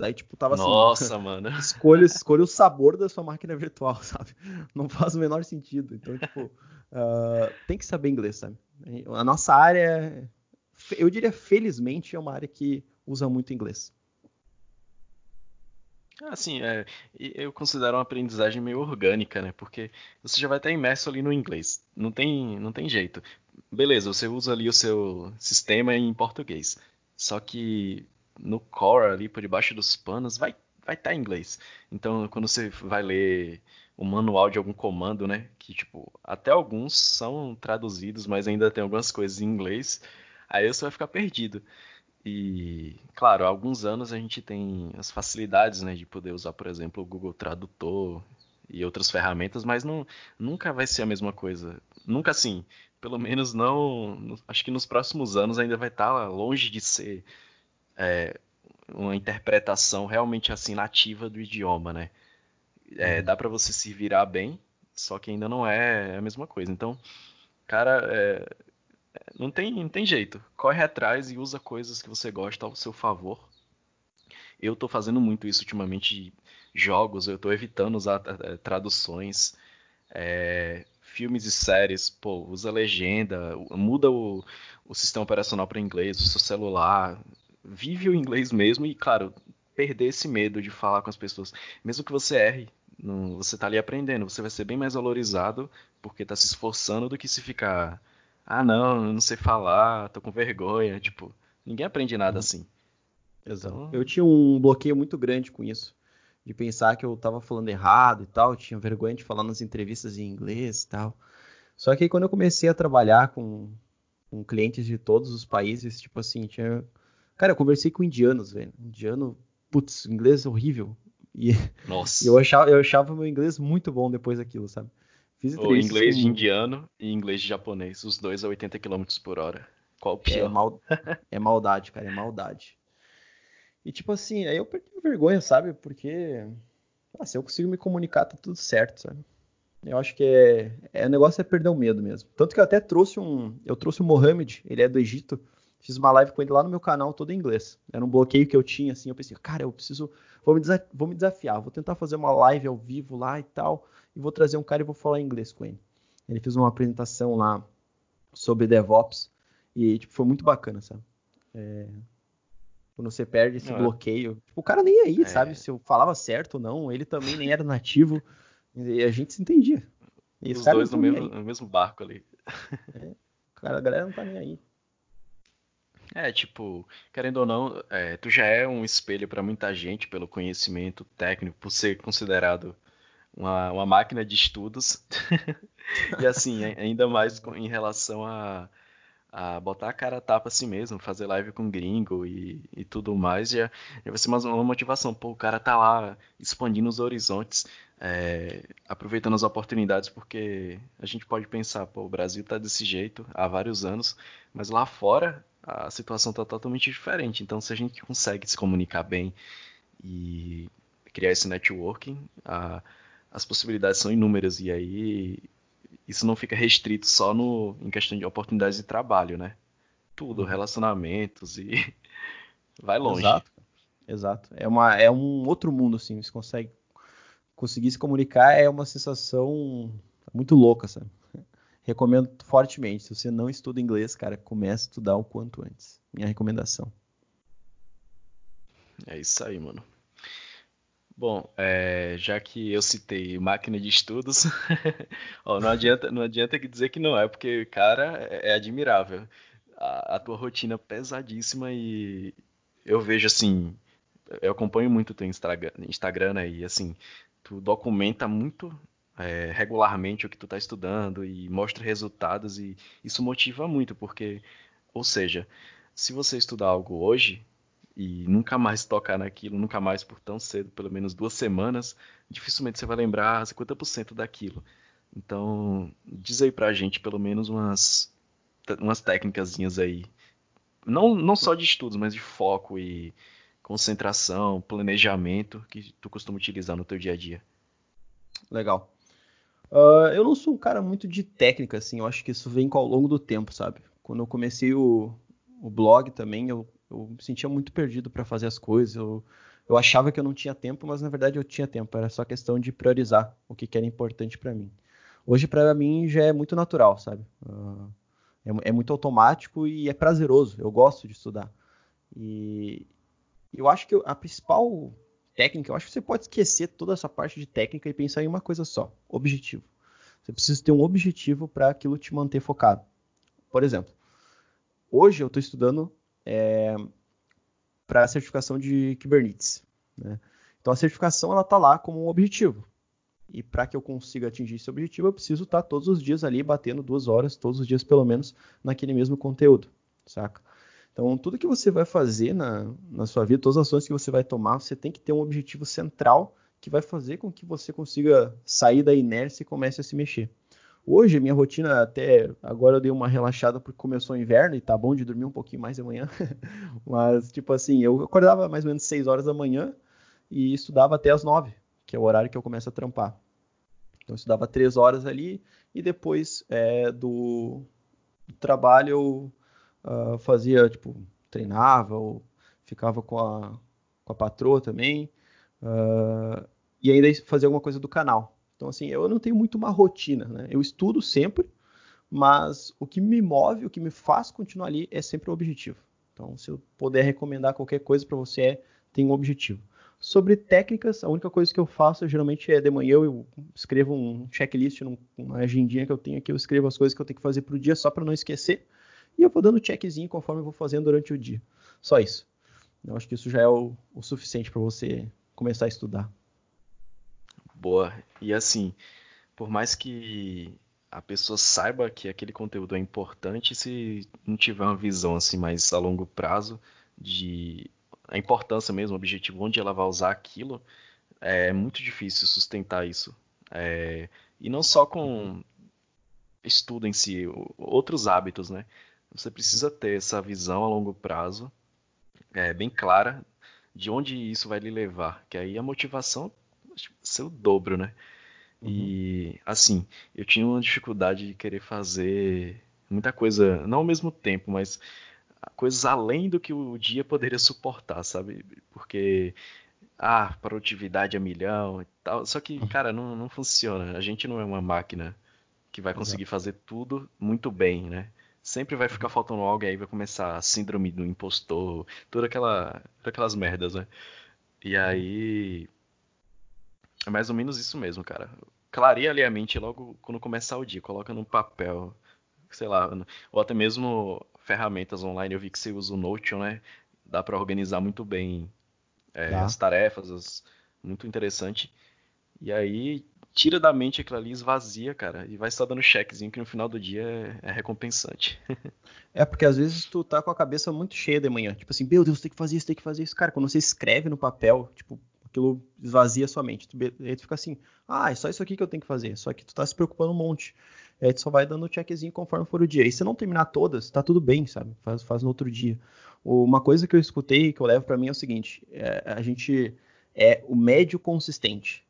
Speaker 2: Daí, tipo, tava
Speaker 1: assim. Nossa, mano.
Speaker 2: Escolha, escolha o sabor da sua máquina virtual, sabe? Não faz o menor sentido. Então, tipo, uh, tem que saber inglês, sabe? A nossa área, eu diria, felizmente, é uma área que usa muito inglês.
Speaker 1: Assim, é, eu considero uma aprendizagem meio orgânica, né? Porque você já vai estar imerso ali no inglês. Não tem, não tem jeito. Beleza, você usa ali o seu sistema em português. Só que no core ali, por debaixo dos panos, vai vai estar em inglês. Então, quando você vai ler o manual de algum comando, né? Que, tipo, até alguns são traduzidos, mas ainda tem algumas coisas em inglês. Aí você vai ficar perdido. E, claro, há alguns anos a gente tem as facilidades né, de poder usar, por exemplo, o Google Tradutor e outras ferramentas, mas não, nunca vai ser a mesma coisa. Nunca assim, pelo menos não. Acho que nos próximos anos ainda vai estar tá longe de ser é, uma interpretação realmente assim nativa do idioma, né? É, uhum. Dá para você se virar bem, só que ainda não é a mesma coisa. Então, cara, é, não, tem, não tem jeito. Corre atrás e usa coisas que você gosta ao seu favor. Eu tô fazendo muito isso ultimamente. Jogos, eu tô evitando usar é, traduções. É, filmes e séries, pô, usa legenda, muda o, o sistema operacional para inglês, o seu celular, vive o inglês mesmo e, claro, perder esse medo de falar com as pessoas. Mesmo que você erre, não, você tá ali aprendendo, você vai ser bem mais valorizado porque tá se esforçando do que se ficar, ah não, não sei falar, tô com vergonha, tipo, ninguém aprende nada uhum. assim.
Speaker 2: Exato. Então... Eu tinha um bloqueio muito grande com isso, de pensar que eu tava falando errado e tal, tinha vergonha de falar nas entrevistas em inglês e tal. Só que aí, quando eu comecei a trabalhar com, com clientes de todos os países, tipo assim, tinha Cara, eu conversei com indianos, velho. Indiano, putz, inglês horrível. E Nossa. eu achava, eu achava meu inglês muito bom depois daquilo, sabe?
Speaker 1: Fiz o inglês com... de indiano e inglês de japonês, os dois a 80 km por hora. Qual o pior?
Speaker 2: É, mal... é maldade, cara, é maldade. E tipo assim, aí eu perdi vergonha, sabe? Porque ah, se eu consigo me comunicar, tá tudo certo, sabe? Eu acho que é, é o negócio é perder o medo mesmo. Tanto que eu até trouxe um, eu trouxe o Mohamed, ele é do Egito. Fiz uma live com ele lá no meu canal, todo em inglês. Era um bloqueio que eu tinha, assim. Eu pensei, cara, eu preciso. Vou me, vou me desafiar, vou tentar fazer uma live ao vivo lá e tal. E vou trazer um cara e vou falar inglês com ele. Ele fez uma apresentação lá sobre DevOps. E tipo, foi muito bacana, sabe? É... Quando você perde esse é. bloqueio. Tipo, o cara nem aí, é... sabe? Se eu falava certo ou não. Ele também nem era nativo. E a gente se entendia.
Speaker 1: E os dois no mesmo, no mesmo barco ali.
Speaker 2: É, cara, a galera não tá nem aí.
Speaker 1: É, tipo, querendo ou não, é, tu já é um espelho para muita gente pelo conhecimento técnico, por ser considerado uma, uma máquina de estudos. e assim, ainda mais em relação a, a botar a cara a tapa assim mesmo, fazer live com gringo e, e tudo mais, já, já vai ser mais uma motivação. Pô, o cara tá lá expandindo os horizontes, é, aproveitando as oportunidades, porque a gente pode pensar, pô, o Brasil tá desse jeito há vários anos, mas lá fora a situação está totalmente diferente. Então, se a gente consegue se comunicar bem e criar esse networking, a, as possibilidades são inúmeras. E aí, isso não fica restrito só no, em questão de oportunidades de trabalho, né? Tudo, uhum. relacionamentos e vai longe.
Speaker 2: Exato. Exato. É, uma, é um outro mundo, assim. Você consegue conseguir se comunicar é uma sensação muito louca, sabe? recomendo fortemente. Se você não estuda inglês, cara, comece a estudar o quanto antes. Minha recomendação.
Speaker 1: É isso aí, mano. Bom, é, já que eu citei máquina de estudos, ó, não adianta, não adianta dizer que não é, porque, cara, é, é admirável. A, a, tua rotina pesadíssima e eu vejo assim, eu acompanho muito o teu Instagram, Instagram né, e assim, tu documenta muito é, regularmente o que tu está estudando e mostra resultados e isso motiva muito, porque, ou seja, se você estudar algo hoje e nunca mais tocar naquilo, nunca mais por tão cedo, pelo menos duas semanas, dificilmente você vai lembrar 50% daquilo. Então, diz aí pra gente pelo menos umas, umas técnicas aí. Não, não só de estudos, mas de foco e concentração, planejamento que tu costuma utilizar no teu dia a dia.
Speaker 2: Legal. Uh, eu não sou um cara muito de técnica, assim, eu acho que isso vem ao longo do tempo, sabe? Quando eu comecei o, o blog também, eu, eu me sentia muito perdido para fazer as coisas, eu, eu achava que eu não tinha tempo, mas na verdade eu tinha tempo, era só questão de priorizar o que, que era importante para mim. Hoje, para mim, já é muito natural, sabe? Uh, é, é, muito automático e é prazeroso, eu gosto de estudar. E eu acho que a principal técnica, eu acho que você pode esquecer toda essa parte de técnica e pensar em uma coisa só: objetivo. Você precisa ter um objetivo para aquilo te manter focado. Por exemplo, hoje eu estou estudando é, para a certificação de Kubernetes. Né? Então a certificação ela está lá como um objetivo. E para que eu consiga atingir esse objetivo, eu preciso estar tá todos os dias ali batendo duas horas, todos os dias pelo menos, naquele mesmo conteúdo, saca? Então, tudo que você vai fazer na, na sua vida, todas as ações que você vai tomar, você tem que ter um objetivo central que vai fazer com que você consiga sair da inércia e comece a se mexer. Hoje, minha rotina até agora eu dei uma relaxada porque começou o inverno e tá bom de dormir um pouquinho mais de manhã. Mas, tipo assim, eu acordava mais ou menos 6 horas da manhã e estudava até as 9, que é o horário que eu começo a trampar. Então, eu estudava 3 horas ali e depois é, do, do, trabalho eu uh, fazia, tipo, treinava ou ficava com a, com a patroa também. Uh, e ainda fazia alguma coisa do canal. Então, assim, eu não tenho muito uma rotina, né? Eu estudo sempre, mas o que me move, o que me faz continuar ali é sempre o objetivo. Então, se eu puder recomendar qualquer coisa para você, é tem um objetivo. Sobre técnicas, a única coisa que eu faço geralmente é de manhã eu escrevo um checklist, uma agendinha que eu tenho aqui, eu escrevo as coisas que eu tenho que fazer para o dia só para não esquecer. E eu vou dando checkzinho conforme eu vou fazendo durante o dia. Só isso. Eu acho que isso já é o, o suficiente para você começar a estudar.
Speaker 1: Boa. E assim, por mais que a pessoa saiba que aquele conteúdo é importante, se não tiver uma visão assim mais a longo prazo de a importância mesmo, o objetivo, onde ela vai usar aquilo, é muito difícil sustentar isso. É, e não só com estudo em si, outros hábitos, né? Você precisa ter essa visão a longo prazo, é, bem clara, de onde isso vai lhe levar. Que aí a motivação ser o dobro, né? Uhum. E assim, eu tinha uma dificuldade de querer fazer muita coisa, não ao mesmo tempo, mas coisas além do que o dia poderia suportar, sabe? Porque ah, produtividade a milhão e tal. Só que, uhum. cara, não, não funciona. A gente não é uma máquina que vai conseguir fazer tudo muito bem, né? Sempre vai ficar uhum. faltando algo e aí vai começar a síndrome do impostor, toda aquela, todas aquelas merdas, né? E aí é mais ou menos isso mesmo, cara. Clareia ali a mente logo quando começar o dia, coloca num papel, sei lá, ou até mesmo ferramentas online. Eu vi que você usa o Notion, né? Dá para organizar muito bem é, as tarefas, as... muito interessante. E aí tira da mente aquilo ali, esvazia, cara, e vai só dando checkzinho que no final do dia é, é recompensante.
Speaker 2: é porque às vezes tu tá com a cabeça muito cheia de manhã, tipo assim, meu Deus, tem que fazer isso, tem que fazer isso, cara. Quando você escreve no papel, tipo, aquilo esvazia sua mente. Tu, aí tu fica assim, ah, é só isso aqui que eu tenho que fazer. Só que tu tá se preocupando um monte. Aí tu só vai dando checkzinho conforme for o dia. E se não terminar todas, tá tudo bem, sabe? Faz, faz no outro dia. Uma coisa que eu escutei, que eu levo para mim é o seguinte: é, a gente é o médio consistente,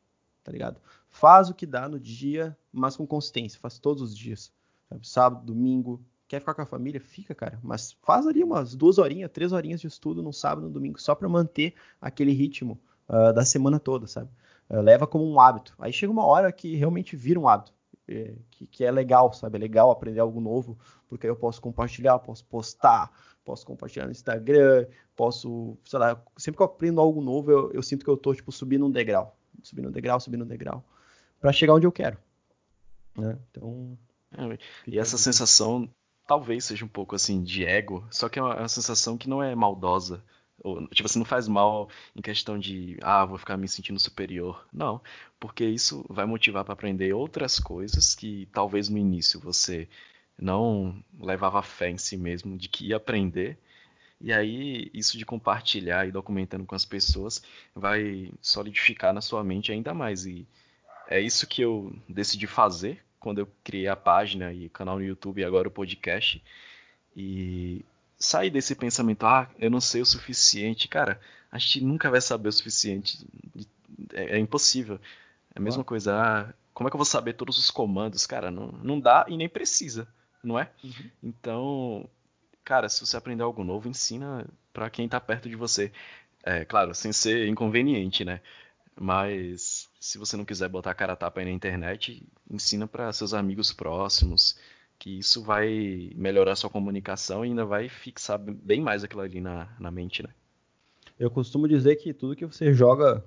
Speaker 2: tá ligado? Faz o que dá no dia, mas com consistência. Faz todos os dias. Sabe? Sábado, domingo. Quer ficar com a família? Fica, cara. Mas faz ali umas duas horinhas, três horinhas de estudo no sábado, no domingo, só para manter aquele ritmo uh, da semana toda, sabe? Uh, leva como um hábito. Aí chega uma hora que realmente vira um hábito. É, que, que, é legal, sabe? É legal aprender algo novo, porque eu posso compartilhar, posso postar, posso compartilhar no Instagram, posso, sei lá, sempre que eu aprendo algo novo, eu, eu sinto que eu tô, tipo, subindo um degrau. Subindo um degrau, subindo um degrau. Para chegar onde eu quero. Né? Então.
Speaker 1: É, e essa sensação talvez seja um pouco assim de ego, só que é uma, é uma sensação que não é maldosa. Ou, tipo assim, não faz mal em questão de, ah, vou ficar me sentindo superior. Não, porque isso vai motivar para aprender outras coisas que talvez no início você não levava fé em si mesmo de que ia aprender. E aí, isso de compartilhar e documentando com as pessoas vai solidificar na sua mente ainda mais. E é isso que eu decidi fazer quando eu criei a página e canal no YouTube e agora o podcast. E sair desse pensamento, ah, eu não sei o suficiente. Cara, a gente nunca vai saber o suficiente. É, é impossível. É a mesma ah. coisa, ah, como é que eu vou saber todos os comandos? Cara, não, não dá e nem precisa, não é? Uhum. Então, cara, se você aprender algo novo, ensina para quem tá perto de você. É, claro, sem ser inconveniente, né? Mas se você não quiser botar a cara a tapa aí na internet, ensina para seus amigos próximos, que isso vai melhorar sua comunicação e ainda vai fixar bem mais aquilo ali na, na mente, né?
Speaker 2: Eu costumo dizer que tudo que você joga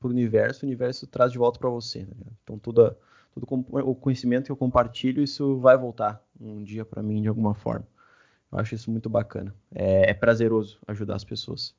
Speaker 2: pro universo, o universo traz de volta para você. Né? Então tudo, tudo o conhecimento que eu compartilho, isso vai voltar um dia para mim de alguma forma. Eu acho isso muito bacana. É, é prazeroso ajudar as pessoas.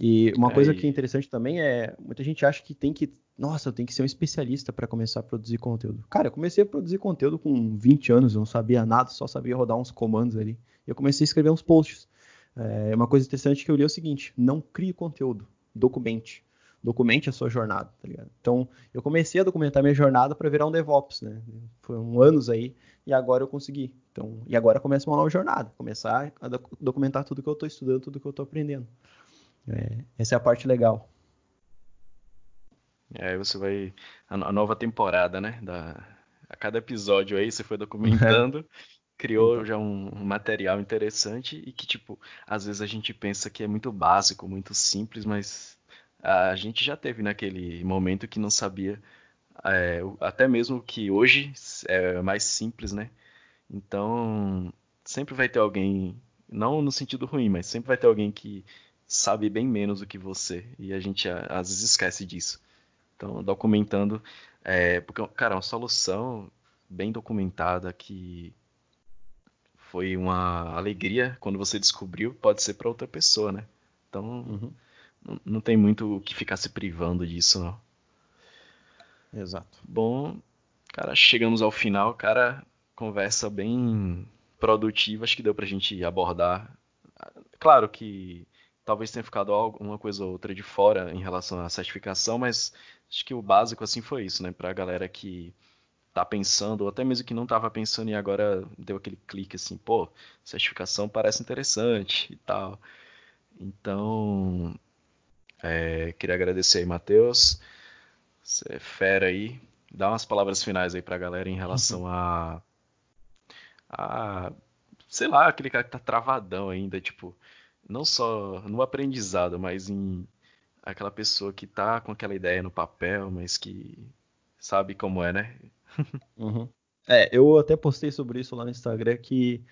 Speaker 2: E uma é, coisa que é interessante também é, muita gente acha que tem que nossa, eu tenho que ser um especialista para começar a produzir conteúdo. Cara, eu comecei a produzir conteúdo com 20 anos, eu não sabia nada, só sabia rodar uns comandos ali. E eu comecei a escrever uns posts. É, uma coisa interessante que eu li é o seguinte: não crie conteúdo, documente. documente a sua jornada, tá ligado? Então, eu comecei a documentar minha jornada para virar um DevOps, né? Foram anos aí e agora eu consegui. Então, e agora começa uma nova jornada, começar a documentar tudo que eu estou estudando, tudo que eu estou aprendendo. É, essa é a parte legal.
Speaker 1: É, aí você vai a, nova temporada, né? Da, a cada episódio aí você foi documentando, criou então. já um, um, material interessante e que tipo às vezes a gente pensa que é muito básico, muito simples, mas a gente já teve naquele momento que não sabia é, até mesmo que hoje é mais simples, né? Então, sempre vai ter alguém, não no sentido ruim, mas sempre vai ter alguém que sabe bem menos do que você. E a gente às vezes esquece disso. Então, documentando. É, porque, cara, uma solução bem documentada que foi uma alegria quando você descobriu, pode ser para outra pessoa, né? Então, uhum. não, não tem muito o que ficar se privando disso, não.
Speaker 2: Exato.
Speaker 1: Bom, cara, chegamos ao final, cara, conversa bem produtiva, acho que deu pra gente abordar. Claro que talvez tenha ficado alguma coisa ou outra de fora em relação à certificação, mas acho que o básico assim foi isso, né, pra galera que tá pensando, ou até mesmo que não tava pensando e agora deu aquele clique assim, pô, certificação parece interessante e tal. Então, é, queria agradecer aí, Matheus. Você é fera aí. Dá umas palavras finais aí pra galera em relação a. a. sei lá, aquele cara que tá travadão ainda, tipo, não só no aprendizado, mas em aquela pessoa que tá com aquela ideia no papel, mas que sabe como é, né?
Speaker 2: Uhum. É, eu até postei sobre isso lá no Instagram que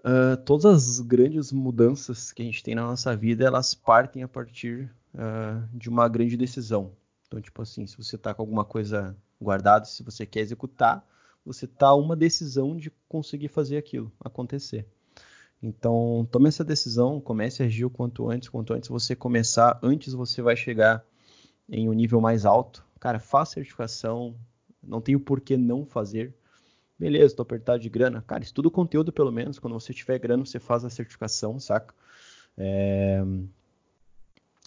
Speaker 2: uh, todas as grandes mudanças que a gente tem na nossa vida, elas partem a partir uh, de uma grande decisão. Então, tipo assim, se você está com alguma coisa guardada, se você quer executar, você está uma decisão de conseguir fazer aquilo acontecer. Então, tome essa decisão, comece a agir o quanto antes, quanto antes você começar, antes você vai chegar em um nível mais alto. Cara, faça certificação, não tenho por que não fazer. Beleza, estou apertado de grana. Cara, estuda o conteúdo pelo menos. Quando você tiver grana, você faz a certificação, saca? É...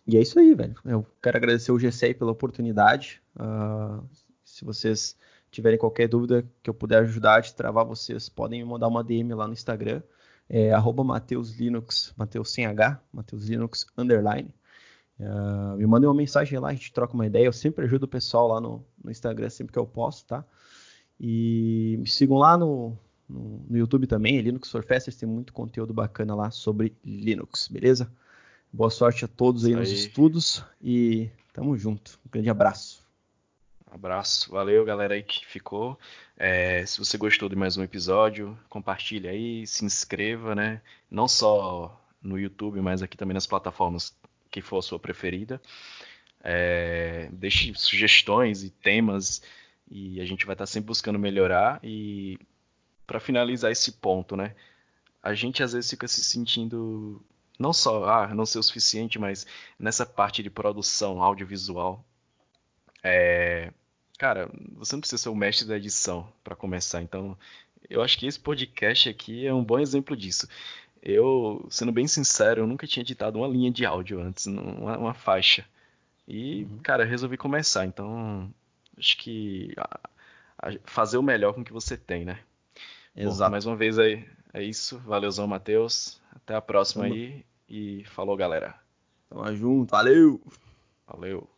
Speaker 2: E é isso aí, velho. Eu quero agradecer o GCI pela oportunidade. Uh, se vocês tiverem qualquer dúvida que eu puder ajudar a vocês, podem me mandar uma DM lá no Instagram. É arroba Mateus Linux, Mateus sem H, Mateus Linux underline. Uh, me mandem uma mensagem lá, a gente troca uma ideia. Eu sempre ajudo o pessoal lá no, no Instagram sempre que eu posso, tá? E me sigam lá no, no, no YouTube também, Linux for Festers, tem muito conteúdo bacana lá sobre Linux, beleza? Boa sorte a todos aí, aí. nos estudos e tamo junto. Um grande abraço.
Speaker 1: Abraço, valeu galera aí que ficou. É, se você gostou de mais um episódio, compartilhe aí, se inscreva, né? Não só no YouTube, mas aqui também nas plataformas que for a sua preferida. É, deixe sugestões e temas e a gente vai estar sempre buscando melhorar. E para finalizar esse ponto, né? A gente às vezes fica se sentindo não só ah, não ser o suficiente, mas nessa parte de produção audiovisual, é, cara, você não precisa ser o mestre da edição para começar. Então, eu acho que esse podcast aqui é um bom exemplo disso. Eu, sendo bem sincero, eu nunca tinha editado uma linha de áudio antes, uma, uma faixa. E, uhum. cara, resolvi começar. Então, acho que a, a fazer o melhor com o que você tem, né? Exato. Bom, mais uma vez aí, é isso. Valeuzão, Matheus. Até a próxima Tamo. aí. E falou, galera.
Speaker 2: Tamo junto. Valeu.
Speaker 1: Valeu.